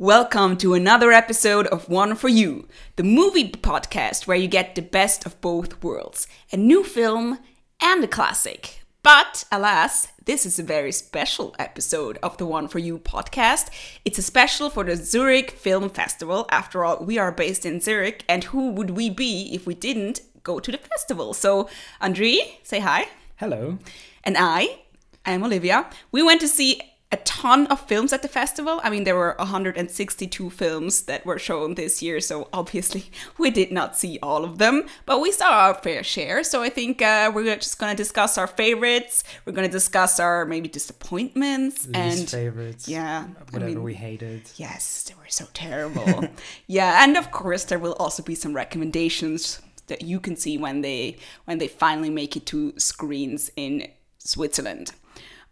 Welcome to another episode of One for You, the movie podcast where you get the best of both worlds a new film and a classic. But alas, this is a very special episode of the One for You podcast. It's a special for the Zurich Film Festival. After all, we are based in Zurich, and who would we be if we didn't go to the festival? So, Andre, say hi. Hello. And I, I'm Olivia. We went to see a ton of films at the festival. I mean, there were 162 films that were shown this year, so obviously we did not see all of them, but we saw our fair share. So I think uh, we're just going to discuss our favorites. We're going to discuss our maybe disappointments Least and favorites. yeah, Whatever I mean, we hated. Yes, they were so terrible. yeah, and of course there will also be some recommendations that you can see when they when they finally make it to screens in Switzerland.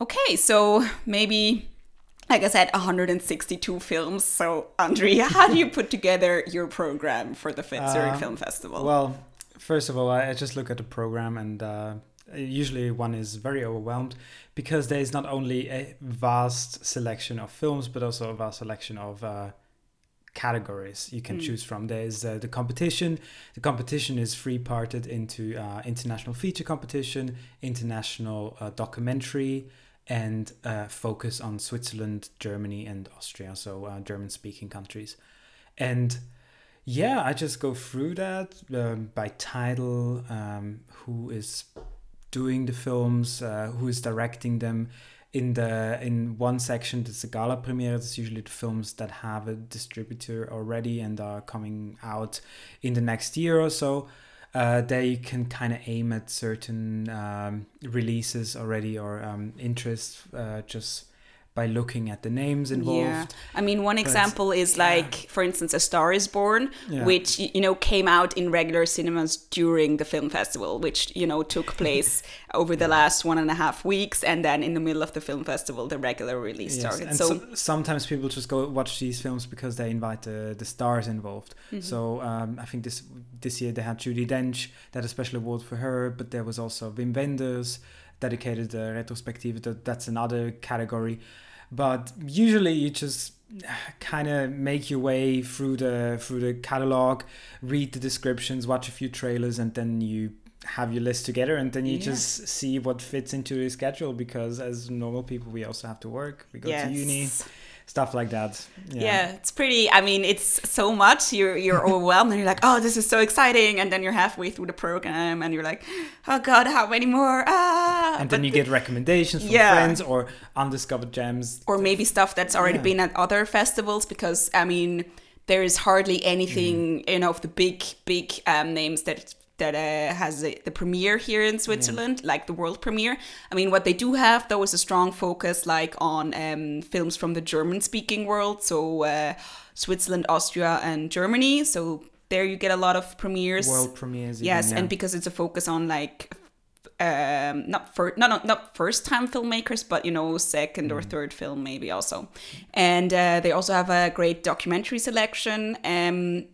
Okay, so maybe like I said, 162 films. So, Andrea, how do you put together your program for the Fit Zurich Uh, Film Festival? Well, first of all, I just look at the program, and uh, usually one is very overwhelmed because there is not only a vast selection of films, but also a vast selection of uh, categories you can choose from. There is uh, the competition. The competition is three parted into uh, international feature competition, international uh, documentary, and uh, focus on Switzerland, Germany, and Austria, so uh, German speaking countries. And yeah, I just go through that um, by title, um, who is doing the films, uh, who is directing them. In the in one section, the gala premiere. It's usually the films that have a distributor already and are coming out in the next year or so. Uh, there you can kind of aim at certain um, releases already or um, interests uh, just by looking at the names involved. Yeah, I mean, one example is like, for instance, A Star Is Born, Yeah. which you know came out in regular cinemas during the film festival, which you know took place over the last one and a half weeks, and then in the middle of the film festival, the regular release Yes, started. and So, so, sometimes people just go watch these films because they invite the, the stars involved. Mm-hmm. So um, I think this this year they had Judi Dench, that a special award for her, but there was also Wim Wenders dedicated uh, retrospective. That that's another category. But usually you just uh, kind of make your way through the through the catalog, read the descriptions, watch a few trailers, and then you have your list together and then you Yeah. just see what fits into your schedule because as normal people we also have to work we go to uni yes. Stuff like that Yeah. it's pretty. I mean, it's so much. You're you're overwhelmed, and you're like, "Oh, this is so exciting!" And then you're halfway through the program, and you're like, "Oh God, how many more?" Ah! and But then you get recommendations from Yeah. friends or undiscovered gems or maybe stuff that's already Yeah. been at other festivals because i mean there is hardly anything Mm-hmm. you know of the big big um, names that that uh, has a, the premiere here in switzerland like the world premiere. I mean what they do have though is a strong focus like on um, films from the german speaking world so uh, switzerland austria and germany. So there you get a lot of premieres. World premieres yes yeah. and because it's a focus on like um not for not not, not first time filmmakers but you know second Mm. or third film maybe also. And uh, they also have a great documentary selection um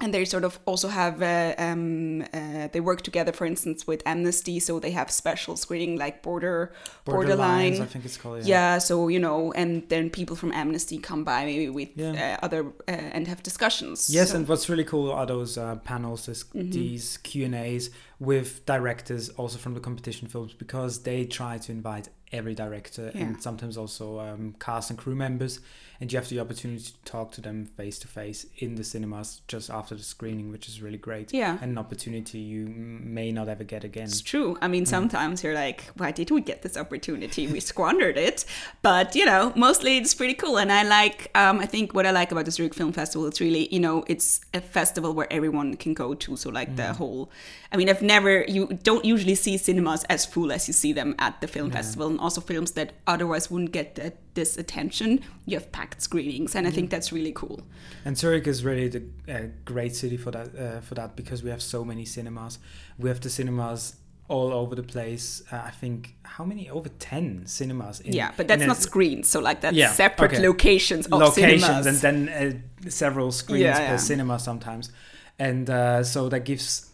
and they sort of also have uh, um, uh, they work together for instance with amnesty so they have special screening like border borderline i think it's called yeah. so you know and then people from amnesty come by maybe with Yeah. uh, other uh, and have discussions Yes, So- and what's really cool are those uh, panels, this, Mm-hmm. these Q and A's with directors, also from the competition films, because they try to invite every director Yeah. and sometimes also um, cast and crew members, and you have the opportunity to talk to them face to face in the cinemas just after the screening, which is really great. Yeah. and an opportunity you may not ever get again. It's true. I mean, Mm. sometimes you're like, why did we get this opportunity? We squandered it. But, you know, mostly it's pretty cool. And I like, um, I think what I like about the Zurich Film Festival, it's really, you know, it's a festival where everyone can go to. So, like, Mm. the whole, I mean, I've never, you don't usually see cinemas as full as you see them at the film festival. And also films that otherwise wouldn't get that, this attention, you have packed screenings. And I think that's really cool. And Zurich is really the uh, great city for that uh, for that because we have so many cinemas. We have the cinemas all over the place. Uh, I think how many over ten cinemas. In, yeah, but that's not screens. So, like, that's Yeah, separate okay. locations of locations cinemas. and then uh, several screens Yeah, per yeah. cinema sometimes, and uh, so that gives.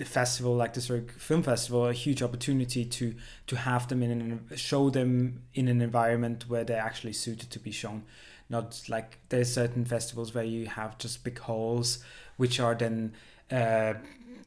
Uh, the festival like the Zurich Film Festival a huge opportunity to to have them in an show them in an environment where they're actually suited to be shown not like there's certain festivals where you have just big halls which are then uh,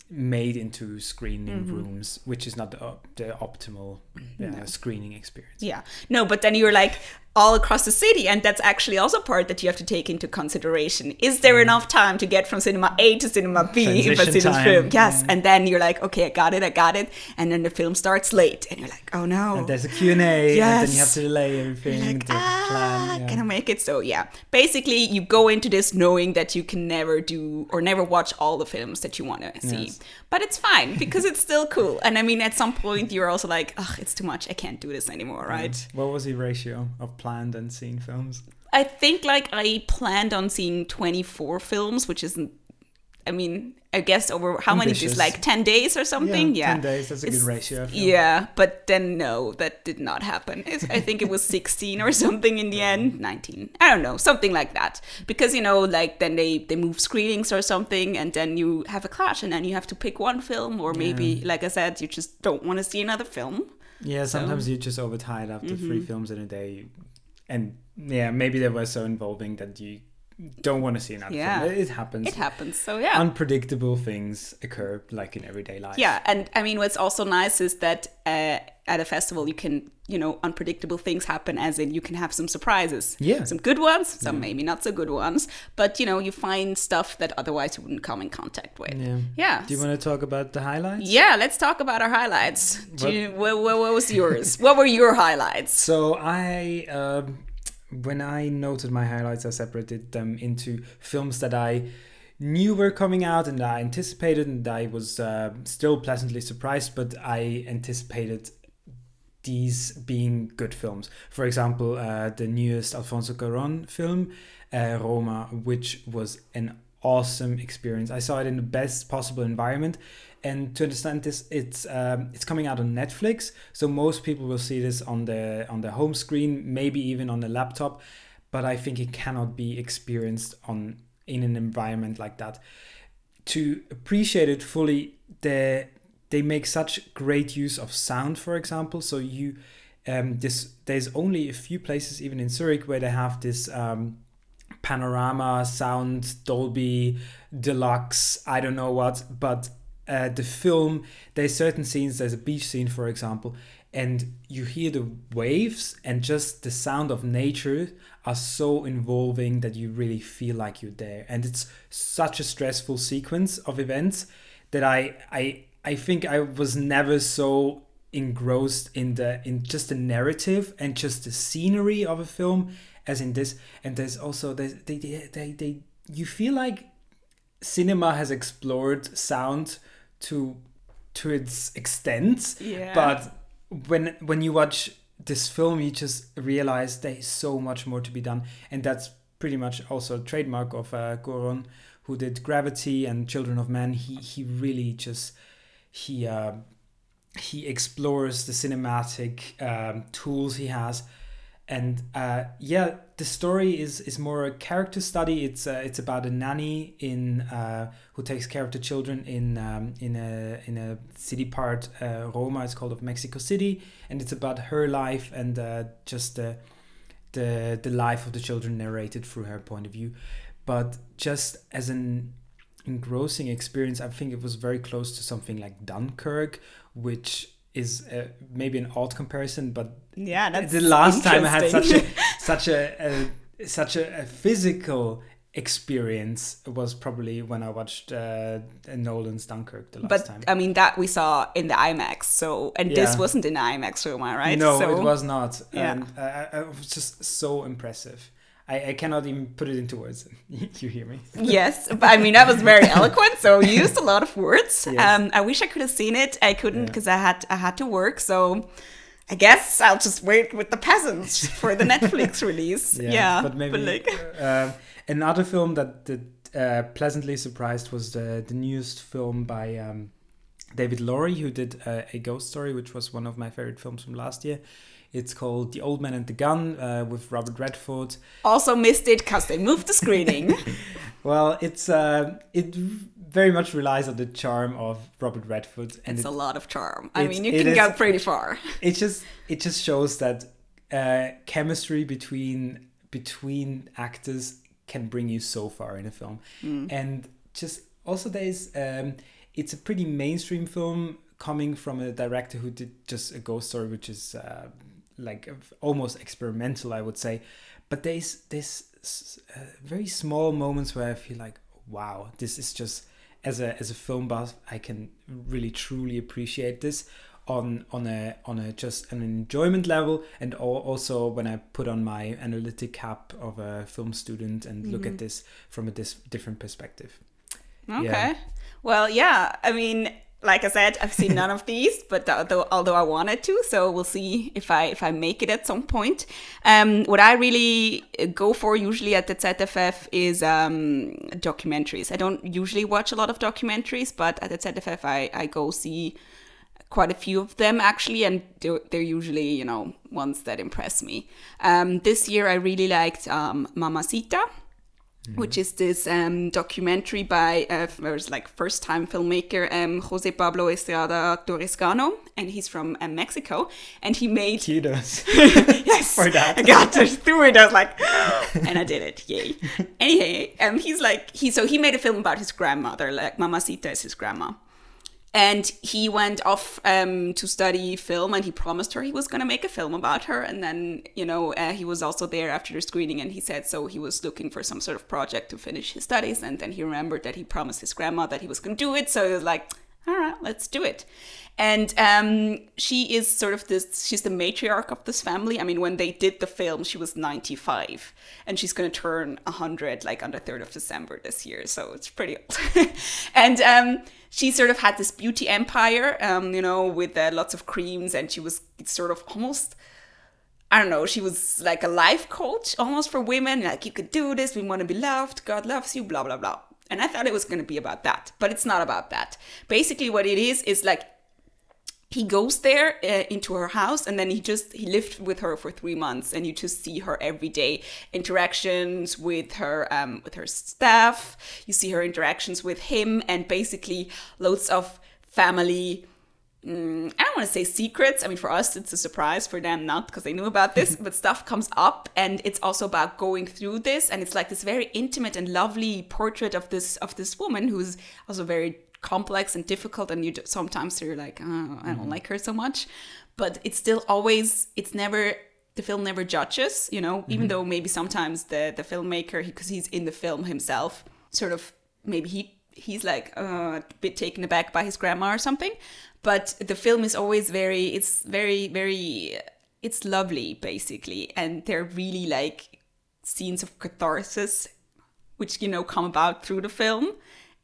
made into screening Mm-hmm. rooms, which is not the, op- the optimal uh, screening experience. Yeah. No, but then you're like all across the city, and that's actually also part that you have to take into consideration. Is there enough time to get from cinema A to cinema B if a Mm. Cinema film? Yes. And then you're like, okay, I got it, I got it. And then the film starts late, and you're like, oh no. And there's a Q&A, yes. and then you have to delay everything, like, ah, plan. yeah. can I make it? So yeah, basically you go into this knowing that you can never do or never watch all the films that you want to see, Yes. but it's fine because it's still cool. And I mean, at some point you're also like, oh it's too much. I can't do this anymore, right? What was the ratio of planned and seen films? I think like I planned on seeing 24 films, which isn't. I mean, I guess over how many days? Ambitious. Like 10 days or something? Yeah. 10 days, that's a good ratio. Yeah, but then no, that did not happen. It's, I think it was 16 or something in the end, 19. I don't know, something like that. Because you know, like then they they move screenings or something, and then you have a clash, and then you have to pick one film, or maybe, like I said, you just don't want to see another film. Yeah, sometimes you're just overtired after three Mm-hmm. films in a day. And yeah, maybe they were so involving that you don't want to see another Yeah. film. It happens. It happens. So yeah. Unpredictable things occur like in everyday life. Yeah, and I mean, what's also nice is that uh, at a festival you can, you know, unpredictable things happen. As in, you can have some surprises. Yeah. some good ones, some maybe not so good ones. But you know, you find stuff that otherwise you wouldn't come in contact with. Yeah. Yeah. Do you want to talk about the highlights? yeah, let's talk about our highlights. Do What- you, what, what, what was yours? what were your highlights? So I, um, when I noted my highlights, I separated them into films that I knew were coming out and I anticipated, and I was uh, still pleasantly surprised. But I anticipated these being good films. For example, uh, the newest Alfonso Cuarón film, uh, Roma, which was an awesome experience. I saw it in the best possible environment. And to understand this, it's um, it's coming out on Netflix, so most people will see this on the on the home screen, maybe even on the laptop. But I think it cannot be experienced on in an environment like that. To appreciate it fully, the they make such great use of sound, for example. So you, um, this there's only a few places, even in Zurich, where they have this um, panorama sound, Dolby Deluxe, I don't know what, but uh, the film there's certain scenes. There's a beach scene, for example, and you hear the waves and just the sound of nature are so involving that you really feel like you're there and it's such a stressful sequence of events that i i i think i was never so engrossed in the in just the narrative and just the scenery of a film as in this and there's also there's, they, they they they you feel like cinema has explored sound to to its extent Yeah. but when when you watch this film you just realize there's so much more to be done. And that's pretty much also a trademark of uh, Cuarón who did Gravity and Children of Men he he really just he uh, he explores the cinematic um, tools he has and uh, yeah the story is is more a character study. It's uh, it's about a nanny in uh, who takes care of the children in um, in a in a city part uh, Roma. It's called of Mexico City. And it's about her life and uh, just the the the life of the children narrated through her point of view. But just as an engrossing experience I think it was very close to something like Dunkirk which is uh, maybe an odd comparison but yeah, that's the last time I had such a such a, a such a, a physical experience was probably when I watched uh, Nolan's Dunkirk the last But time. I mean that we saw in the IMAX. So and this wasn't in the IMAX room, right? no, so, it was not, Yeah. and uh, it was just so impressive. I, I cannot even put it into words. you hear me? Yes, but I mean I was very eloquent. So you used a lot of words. Yes. Um, I wish I could have seen it. I couldn't Yeah. because I had I had to work. So I guess I'll just wait with the peasants for the Netflix release. Yeah, but maybe like, uh, another film that that uh, pleasantly surprised was the the newest film by um, David Lowery, who did uh, a Ghost Story, which was one of my favorite films from last year. It's called The Old Man and the Gun uh, with Robert Redford. also missed it because they moved the screening. Well, it's uh, it very much relies on the charm of Robert Redford, and it's it, a lot of charm. I mean, you can is- go pretty far. it just it just shows that uh, chemistry between between actors can bring you so far in a film and just also there's um it's a pretty mainstream film coming from a director who did just a ghost story which is uh, like almost experimental i would say but there's this uh, very small moments where i feel like wow this is just as a as a film buff i can really truly appreciate this on on a on a just an enjoyment level and also when i put on my analytic cap of a film student and look at this from a dis- different perspective Okay. Yeah. Well, yeah. I mean, like I said, I've seen none of these, but although although I wanted to, so we'll see if I if I make it at some point. Um, what I really go for usually at the ZFF is um, documentaries. I don't usually watch a lot of documentaries, but at the ZFF I, I go see quite a few of them actually, and they're, they're usually you know ones that impress me. Um, this year I really liked um, Mamacita which is this um, documentary by uh, first, like first time filmmaker um, Jose Pablo Estrada Torrescano, and he's from uh, Mexico, and he made kudos yes For that. I got through it. I was like, and I did it, yay! Anyway, um, he's like he so he made a film about his grandmother, like Mamacita is his grandma. And he went off um, to study film, and he promised her he was going to make a film about her. And then, you know, uh, he was also there after the screening, and he said so he was looking for some sort of project to finish his studies. And then he remembered that he promised his grandma that he was going to do it. So he was like, all right, let's do it. And um, she is sort of this, she's the matriarch of this family. I mean, when they did the film, she was 95 and she's going to turn 100 like on the 3rd of December this year. So it's pretty old. and um, she sort of had this beauty empire, um, you know, with uh, lots of creams and she was sort of almost. I don't know, she was like a life coach almost for women. Like, you could do this, we want to be loved, God loves you, blah, blah, blah. And I thought it was going to be about that, but it's not about that. Basically, what it is is like he goes there uh, into her house and then he just he lived with her for three months and you just see her everyday interactions with her um, with her staff you see her interactions with him and basically loads of family mm, I don't want to say secrets. I mean, for us, it's a surprise. For them, not because they knew about this. but stuff comes up, and it's also about going through this. And it's like this very intimate and lovely portrait of this of this woman who's also very complex and difficult. And you d- sometimes you're like, oh, I don't like her so much. But it's still always. It's never. The film never judges. You know, even though maybe sometimes the the filmmaker, because he's in the film himself, sort of maybe he he's like uh, a bit taken aback by his grandma or something. But the film is always very it's very very it's lovely basically. And they're really like scenes of catharsis which you know come about through the film.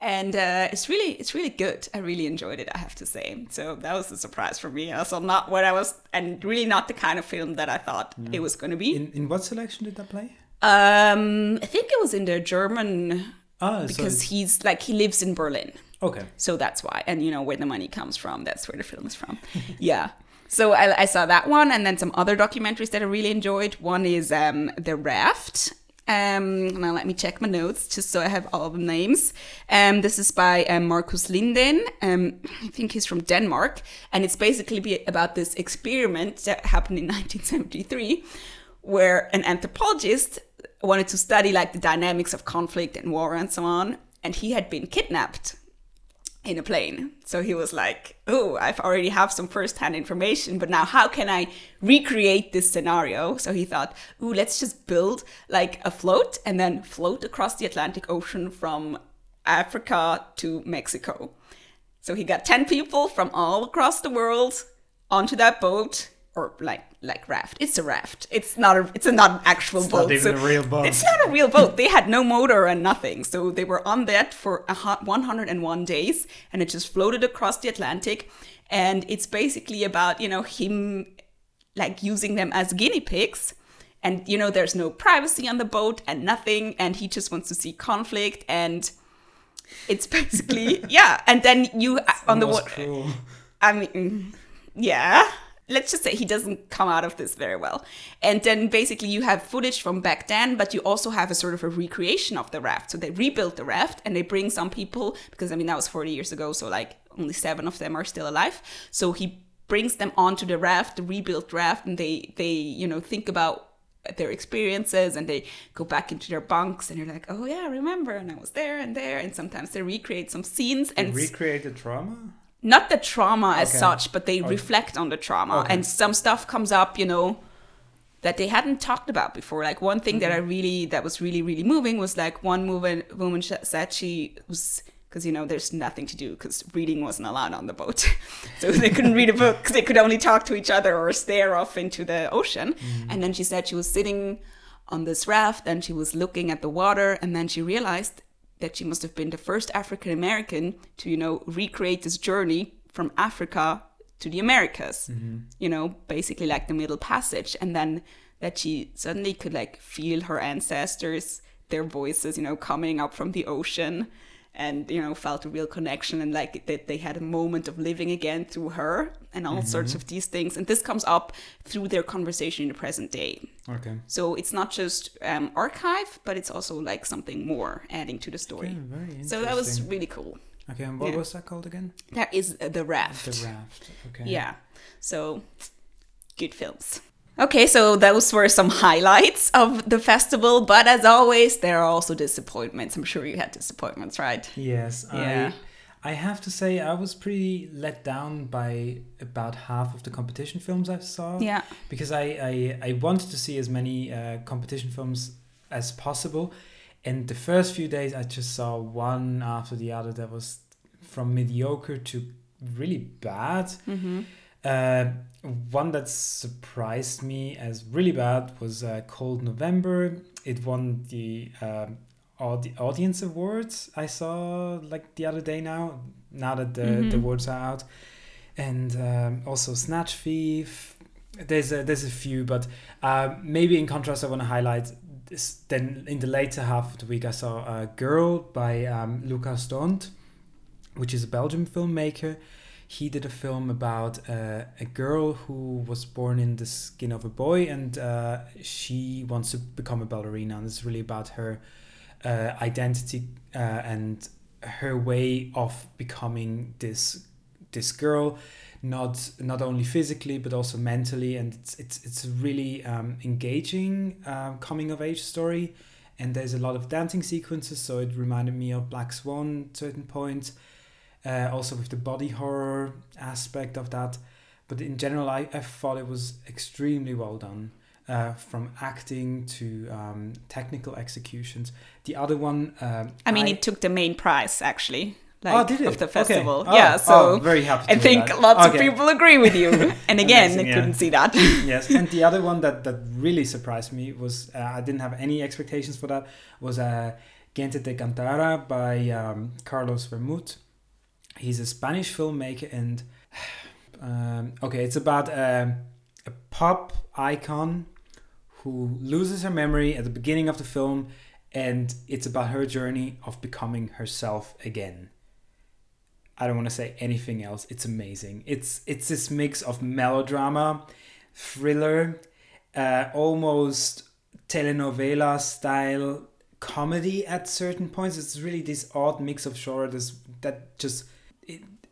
And uh, it's really it's really good. I really enjoyed it i have to say. So that was a surprise for me. Also not what i was and really not the kind of film that i thought it was going to be. In, in what selection did that play? Um i think it was in the german ah because so, he's like he lives in berlin okay so that's why. And you know where the money comes from. That's where the film is from. yeah. So I, I, saw that one, and then some other documentaries that I really enjoyed. One is um, The Raft. Um, now let me check my notes just so I have all the names. Um, this is by um, Marcus Lindeen. Um, I think he's from Denmark, and it's basically about this experiment that happened in 1973, where an anthropologist wanted to study like the dynamics of conflict and war and so on, and he had been kidnapped in a plane. So he was like, "Oh, I've already have some first-hand information, but now how can I recreate this scenario?" So he thought, "Ooh, let's just build like a float and then float across the Atlantic Ocean from Africa to Mexico." So he got 10 people from all across the world onto that boat or like like raft. It's a raft. It's not a it's a not an actual It's boat. not even so a real boat. It's not a real boat. They had no motor and nothing. So they were on that for a hu- 101 days and it just floated across the Atlantic and it's basically about, you know, him like using them as guinea pigs and you know there's no privacy on the boat and nothing and he just wants to see conflict and it's basically yeah and then you uh, on the water. I mean, yeah. Let's just say he doesn't come out of this very well. And then basically you have footage from back then, but you also have a sort of a recreation of the raft. So they rebuilt the raft and they bring some people, because I mean, that was 40 years ago. So like only seven of them are still alive. So he brings them onto the raft, the rebuilt raft, and they, they, you know, think about their experiences and they go back into their bunks and you're like, oh yeah, I remember, and I was there and there, and sometimes they recreate some scenes and Recreate the trauma. Not the trauma as Okay. such, but they Okay. reflect on the trauma, Okay. and some stuff comes up, you know, that they hadn't talked about before. Like one thing that I Mm-hmm. really that was really really moving was like one woman woman said she was because you know there's nothing to do because reading wasn't allowed on the boat, so they couldn't read a book they could only talk to each other or stare off into the ocean. Mm-hmm. And then she said she was sitting on this raft and she was looking at the water, and then she realized that she must have been the first African American to you know recreate this journey from Africa to the Americas. Mm-hmm. You know, basically like the Middle Passage, and then that she suddenly could like feel her ancestors, their voices, you know, coming up from the ocean, and you know felt a real connection and like that they had a moment of living again through her and all sorts of these things. And this comes up through their conversation in the present day. Okay. So it's not just um, archive, but it's also like something more adding to the story. Okay. So that was really cool. Okay, and what yeah. was that called again? That is uh, the raft. The raft. Okay. Yeah. So good films. Okay, so those were some highlights of the festival, but as always, there are also disappointments. I'm sure you had disappointments, right? Yes. Yeah. I I have to say I was pretty let down by about half of the competition films I saw. Yeah. Because I I, I wanted to see as many uh, competition films as possible, and the first few days I just saw one after the other that was from mediocre to really bad. Mm-hmm. Uh, one that surprised me as really bad was uh, Cold November. It won the um, audi- audience awards. I saw like the other day now. Now that the, the Mhm. awards are out, and um, also Snatch Thief. There's a, there's a few, but uh, maybe in contrast, I want to highlight. This, then in the later half of the week, I saw a Girl by um, Lukas Dhont, which is a Belgian filmmaker he did a film about uh, a girl who was born in the skin of a boy and uh, she wants to become a ballerina. And it's really about her uh, identity uh, and her way of becoming this this girl not not only physically but also mentally. And it's it's, it's really um, engaging uh, coming of age story. And there's a lot of dancing sequences. So it reminded me of black swan certain points uh, also with the body horror aspect of that. But in general, I, I thought it was extremely well done, uh, from acting to um, technical executions. The other one, um, I mean, it took the main prize actually. Like, oh, did it? Of the Okay. festival. Oh, yeah, so oh, very happy. To I think that. lots Okay. of people agree with you. And again, Amazing, I yeah. couldn't see that. yes, and the other one that, that really surprised me was uh, I didn't have any expectations for that was uh, Quién te cantará by um, Carlos Vermut. He's a Spanish filmmaker and um, okay, it's about um, a pop icon who loses her memory at the beginning of the film, and it's about her journey of becoming herself again. I don't want to say anything else. It's amazing. It's it's this mix of melodrama, thriller, uh, almost telenovela style comedy at certain points. It's really this odd mix of genres that just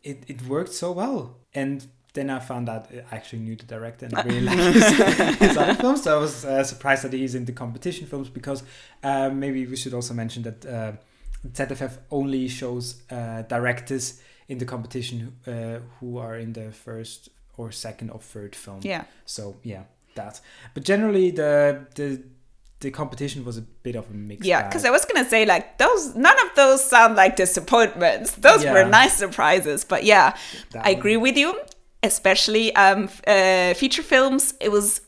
it it, worked so well. And then I found out I actually knew the director and I really like his, his other films. So I was uh, surprised that he's in the competition films because uh, maybe we should also mention that uh, ZFF only shows uh, directors in the competition uh, who are in the first or second or third film. yeah. So yeah, that. But generally, the the the competition was a bit of a mix. Yeah, because I was gonna say like those. None of those sound like disappointments. Those were nice surprises. But yeah, That I one. agree with you. Especially um, uh, feature films. It was,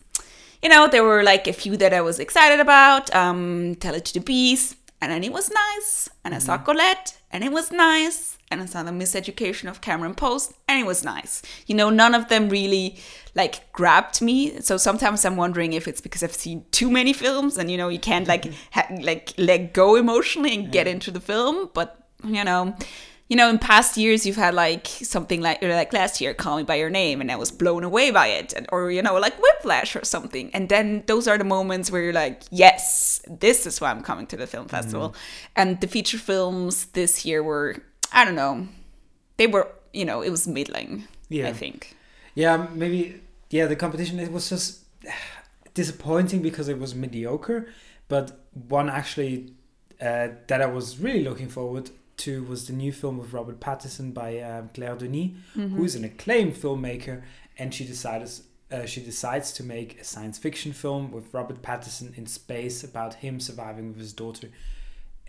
you know, there were like a few that I was excited about. Um, Tell It to the Bees, and then it was nice. And I saw Mm-hmm. Colette, and it was nice. And I saw the Miseducation of Cameron Post, and it was nice. You know, none of them really like grabbed me. So sometimes I'm wondering if it's because I've seen too many films, and you know, you can't like mm-hmm. ha- like let go emotionally and get into the film. But you know, you know, in past years you've had like something like like last year, Call Me by Your Name, and I was blown away by it, and, or you know, like Whiplash or something. And then those are the moments where you're like, yes, this is why I'm coming to the film festival. Mm-hmm. And the feature films this year were, I don't know, they were, you know, it was middling. Yeah. I think. Yeah, maybe. Yeah, the competition. It was just. disappointing because it was mediocre, but one actually uh, that I was really looking forward to was the new film of Robert Pattinson by um, Claire Denis, Mm-hmm. who is an acclaimed filmmaker, and she decides uh, she decides to make a science fiction film with Robert Pattinson in space about him surviving with his daughter,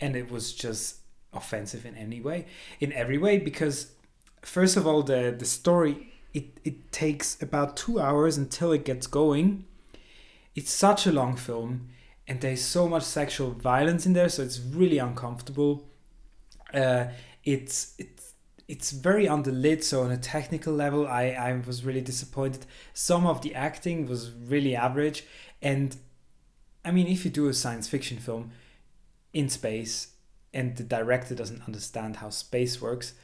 and it was just offensive in any way, in every way, because first of all the the story it it takes about two hours until it gets going. It's such a long film, and there's so much sexual violence in there, so it's really uncomfortable. Uh, it's it's it's very underlit, so on a technical level, I I was really disappointed. Some of the acting was really average, and I mean, if you do a science fiction film in space and the director doesn't understand how space works,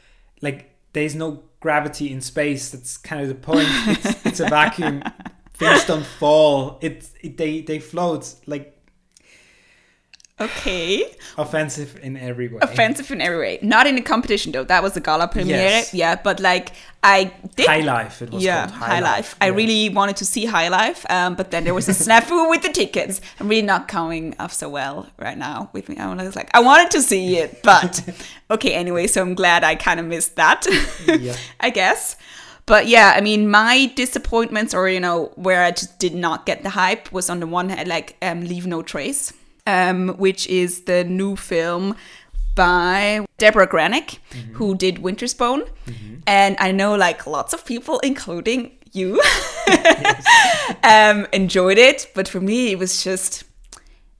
like there's no gravity in space. That's kind of the point. It's, it's a vacuum. Things don't fall. It, it they they float like Okay. offensive in every way. Offensive in every way. Not in the competition though. That was a gala premiere. Yes. Yeah, but like I did High Life. It was yeah, called High, Life. I Yeah. really wanted to see High Life, um, but then there was a snafu with the tickets. I'm really not coming off so well right now with me. I was like, I wanted to see it, but okay, anyway. So I'm glad I kind of missed that. Yeah. I guess. But yeah, I mean, my disappointments, or you know, where I just did not get the hype, was on the one hand, like um, Leave No Trace, um, which is the new film by Debra Granik, who did Winter's Bone, and I know like lots of people, including you, um, enjoyed it, but for me, it was just.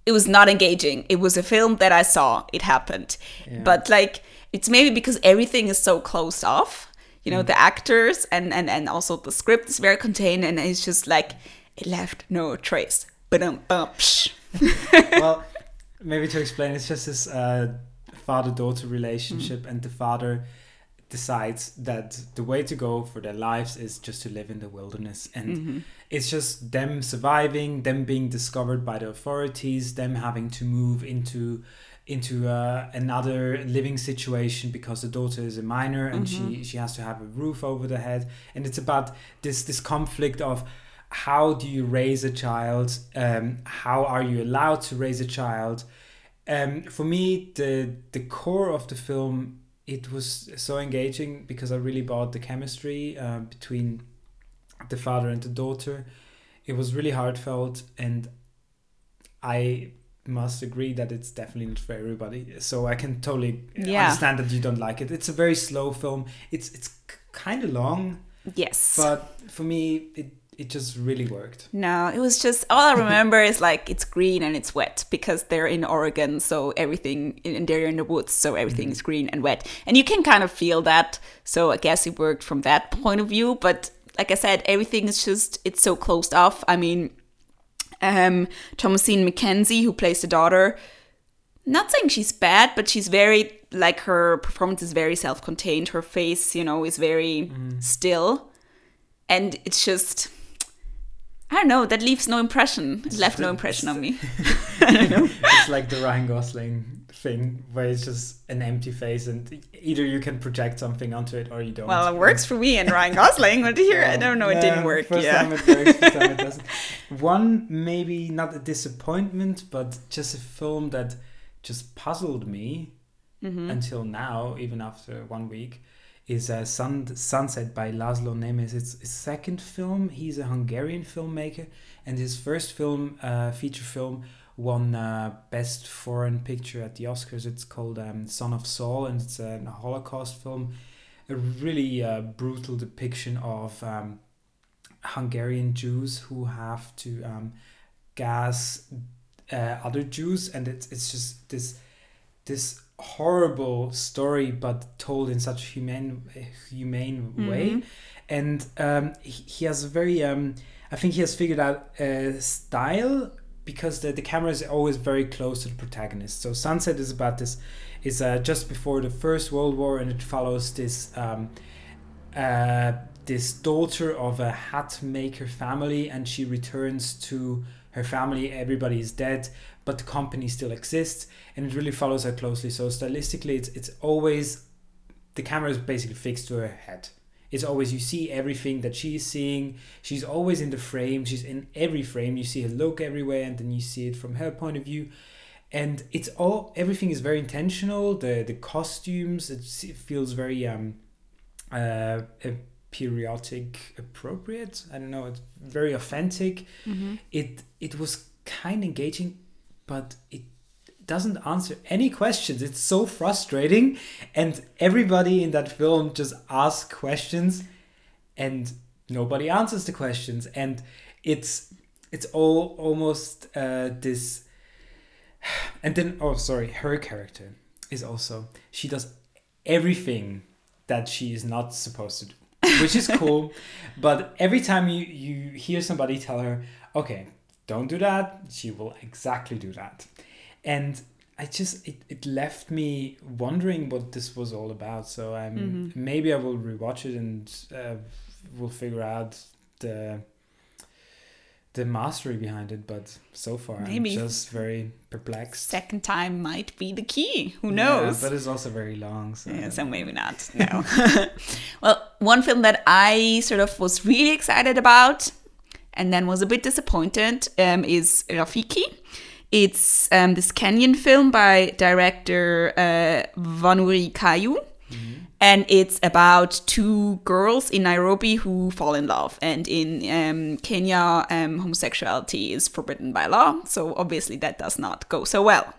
It was not engaging. It was a film that I saw. It happened, Yeah. but like it's maybe because everything is so closed off you Mm. know the actors and and and also the script is very contained and it's just like it left no trace but um well, maybe to explain, it's just this uh, father-daughter relationship, and the father decides that the way to go for their lives is just to live in the wilderness, and it's just them surviving, them being discovered by the authorities, them having to move into into uh, another living situation because the daughter is a minor and she she has to have a roof over the head. And it's about this this conflict of how do you raise a child? Um, how are you allowed to raise a child? Um, for me the the core of the film it was so engaging because i really bought the chemistry uh, between the father and the daughter. It was really heartfelt and i must agree that it's definitely not for everybody. So i can totally Yeah. understand that you don't like it. It's a very slow film. It's it's kind of long. Yes. But for me it it just really worked. No it was just all i remember is like it's green and it's wet because they're in oregon so everything and they're in the woods so everything is green and wet. And you can kind of feel that so i guess it worked from that point of view but like i said everything is just it's so closed off. I mean um, Thomasin McKenzie, who plays the daughter, not saying she's bad, but she's very like her performance is very self-contained. Her face, you know, is very still, and it's just I don't know. That leaves no impression. It left no impression on me. it's like the Ryan Gosling thing where it's just an empty face and either you can project something onto it or you don't. Well, it works for me and Ryan Gosling, but here I don't know. It didn't work. First Yeah. time it works, first time it doesn't. One maybe not a disappointment, but just a film that just puzzled me Mm-hmm. until now, even after one week, is uh, Sun- Sunset by Laszlo Nemes. It's his second film. He's a Hungarian filmmaker, and his first film, uh, feature film, won uh, Best Foreign Picture at the Oscars. It's called um, Son of Saul, and it's a Holocaust film. A really uh, brutal depiction of um, Hungarian Jews who have to um, gas uh, other Jews, and it's it's just this this horrible story, but told in such humane humane way. Mhm. And um, he, he has a very um, I think he has figured out a style because the, the camera is always very close to the protagonist. So Sunset is about this is uh, just before the First World War, and it follows this um, uh, this daughter of a hat maker family, and she returns to her family. Everybody is dead, but the company still exists, and it really follows her closely. So stylistically, it's it's always the camera is basically fixed to her head, it's always you see everything that she's seeing. She's always in the frame. She's in every frame. You see her look everywhere and then you see it from her point of view. And it's all everything is very intentional. The the costumes it feels very um uh periodic appropriate. I don't know it's very authentic. It it was kind of engaging but it doesn't answer any questions. It's so frustrating. And everybody in that film just asks questions and nobody answers the questions. And it's it's all almost uh, this and then oh sorry her character is also she does everything that she is not supposed to do which is cool. But every time you you hear somebody tell her okay don't do that she will exactly do that and i just it, it left me wondering what this was all about so um Mhm. maybe i will rewatch it and uh, we'll figure out the the mastery behind it but so far Maybe. i'm just very perplexed Second time might be the key. Who Yeah, knows? but it's also very long so Yeah, so maybe not. No. well, one film that I sort of was really excited about and then was a bit disappointed um, is Rafiki. It's um, this Kenyan film by director uh, Wanuri Kahiu. And it's about two girls in Nairobi who fall in love. And in um, Kenya, um, homosexuality is forbidden by law. So obviously that does not go so well.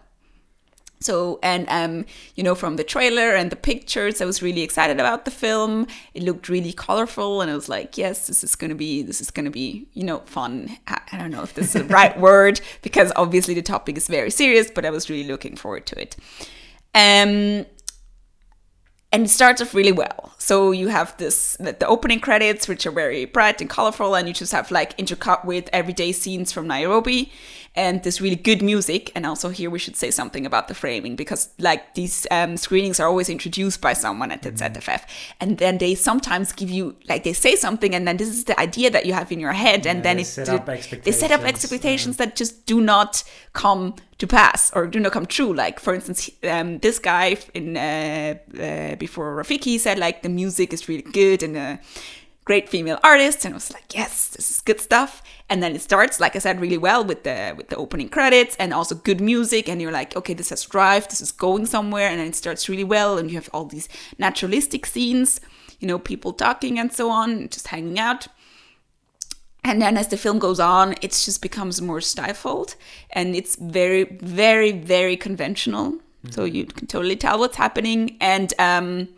So, and um, you know, from the trailer and the pictures, I was really excited about the film. It looked really colorful, and I was like, yes, this is gonna be, this is gonna be, you know, fun. I, I don't know if this is the right word because obviously the topic is very serious, but I was really looking forward to it. Um, and it starts off really well. So you have this the, the opening credits, which are very bright and colorful, and you just have like intercut with everyday scenes from Nairobi, and this really good music. And also here we should say something about the framing because like these um, screenings are always introduced by someone at the ZFF, and then they sometimes give you like they say something, and then this is the idea that you have in your head, and Yeah, then they it set up they set up expectations, expectations that just do not come to pass or do not come true. Like for instance, um, this guy in uh, uh, before Rafiki said like the music is really good and a great female artist, and I was like, yes, this is good stuff. And then it starts, like I said, really well with the with the opening credits and also good music, and you're like, okay, this has drive, this is going somewhere, and then it starts really well, and you have all these naturalistic scenes, you know, people talking and so on, just hanging out. And then as the film goes on, it just becomes more stifled and it's very, very, very conventional. So you can totally tell what's happening. And um,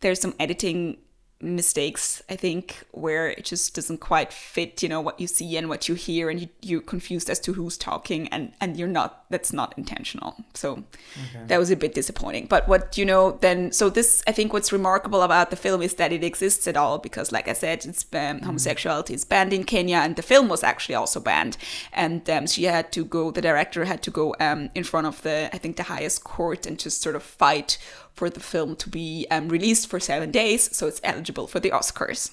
there's some editing mistakes, I think, where it just doesn't quite fit, you know, what you see and what you hear, and you, you're confused as to who's talking, and, and you're not, that's not intentional. So that was a bit disappointing. But what, you know, then, so this, I think what's remarkable about the film is that it exists at all, because like I said, it's um, homosexuality is banned in Kenya, and the film was actually also banned. And um, she had to go, the director had to go um, in front of the, I think, the highest court and just sort of fight for the film to be um, released for seven days, so it's eligible for the Oscars.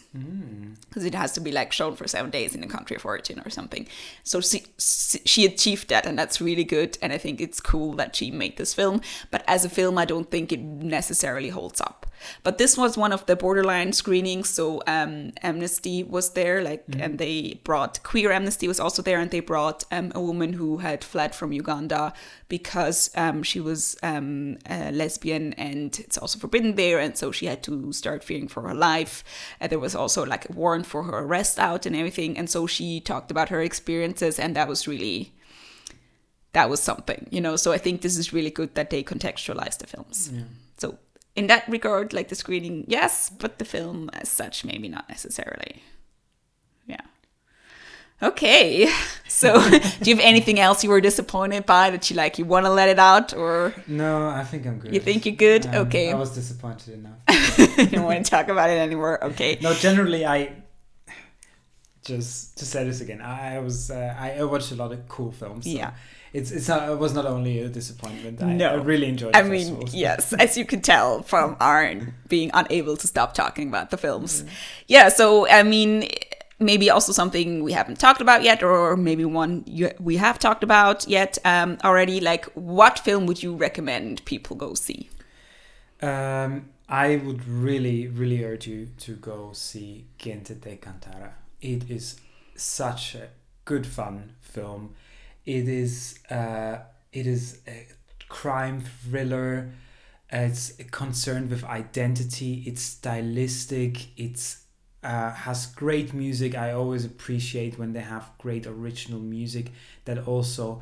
Because it has to be like shown for seven days in the country of origin or something. So she, she achieved that, and that's really good. And I think it's cool that she made this film. But as a film, I don't think it necessarily holds up. But this was one of the borderline screenings. So um, Amnesty was there, like, and they brought Queer Amnesty was also there, and they brought um, a woman who had fled from Uganda because um, she was um, a lesbian and it's also forbidden there, and so she had to start fearing for her life. And there was also like a warrant for her arrest out and everything, and so she talked about her experiences, and that was really that was something, you know. So I think this is really good that they contextualize the films. So in that regard, like the screening, yes, but the film as such, maybe not necessarily. Okay. So do you have anything else you were disappointed by that you like you want to let it out or no i think i'm good you think you're good? Um, okay. i was disappointed enough you don't want to talk about it anymore. Okay. no generally i just to say this again i, was uh, I, watched a lot of cool films so Yeah. it's it's not, it was not only a disappointment I, No. I really enjoyed I mean, festivals. yes, as you could tell from our being unable to stop talking about the films. Yeah, so I mean, maybe also something we haven't talked about yet, or maybe one you, we have talked about yet um, already. Like, what film would you recommend people go see? Um, I would really, really urge you to go see Quién te cantará. It is such a good fun film. It is uh, it is a crime thriller. It's concerned with identity. It's stylistic. It's uh, has great music. I always appreciate when they have great original music that also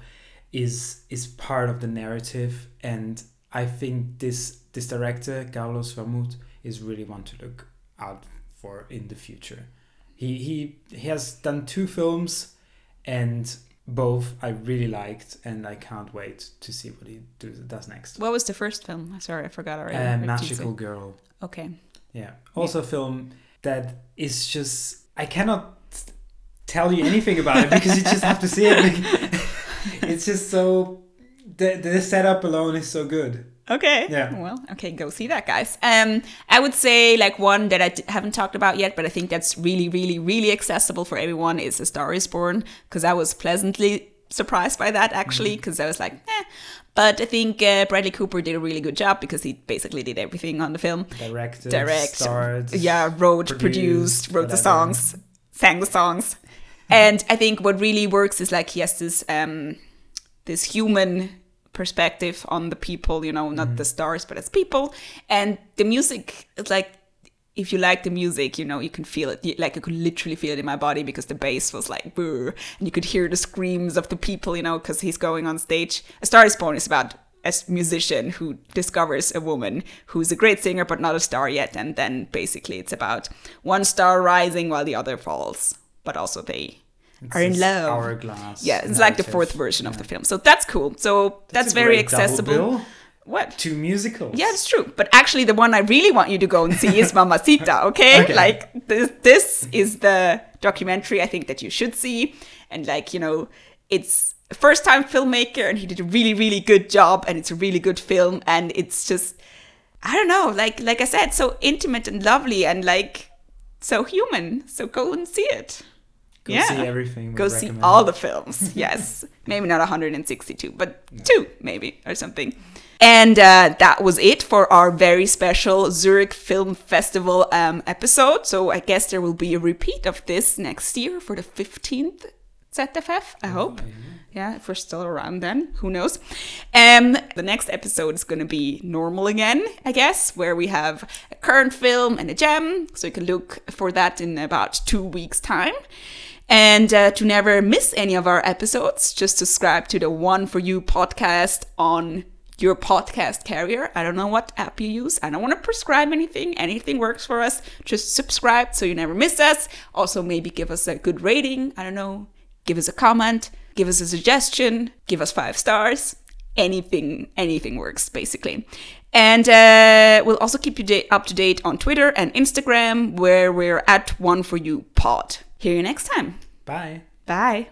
is is part of the narrative. And I think this this director Carlos Vermut is really one to look out for in the future. He he he has done two films, and both I really liked, and I can't wait to see what he do, does next. What was the first film? Sorry, I forgot already. Uh, What did you Magical? Girl. Okay. Yeah. Also, a film that is just I cannot tell you anything about it because you just have to see it. it's just so the the setup alone is so good. Okay. Yeah. Well, okay, go see that, guys. Um, I would say like one that I d- haven't talked about yet, but I think that's really, really, really accessible for everyone is A Star Is Born because I was pleasantly surprised by that actually because I was like, eh. But I think uh, Bradley Cooper did a really good job because he basically did everything on the film. Directed, Direct, starred, yeah, wrote, produced, produced, wrote the songs, sang the songs, and I think what really works is like he has this um, this human perspective on the people, you know, not the stars, but as people, and the music is like. If you like the music, you know, you can feel it. Like I could literally feel it in my body because the bass was like, "Brr," and you could hear the screams of the people, you know, because he's going on stage. A Star is Born is about a musician who discovers a woman who's a great singer but not a star yet and then basically it's about one star rising while the other falls but also they It's are in love Hourglass. yeah it's like the fourth version of the film so that's cool so that's, a very accessible. What Two musicals. yeah, it's true. But actually, the one I really want you to go and see is Mamacita, okay? Okay. Like, this, this is the documentary I think that you should see. And, like, you know, it's first time filmmaker and he did a really, really good job and it's a really good film. And it's just, I don't know, like, like I said, so intimate and lovely and, like, so human. So go and see it. Go yeah. see everything. Go see all the films. Yes. maybe not 162, but two, maybe, or something. And uh, that was it for our very special Zurich Film Festival um, episode. So I guess there will be a repeat of this next year for the 15th ZFF, I hope. Yeah, if we're still around then, who knows? Um, the next episode is going to be normal again, I guess, where we have a current film and a gem. So you can look for that in about two weeks' time. And uh, to never miss any of our episodes, just subscribe to the One for You podcast on your podcast carrier. I don't know what app you use. I don't want to prescribe anything. Anything works for us. Just subscribe so you never miss us. Also, maybe give us a good rating. I don't know. Give us a comment. Give us a suggestion. Give us five stars. Anything, anything works basically. And uh, we'll also keep you up to date on Twitter and Instagram, where we're at One for You Pod. Hear you next time. Bye. Bye.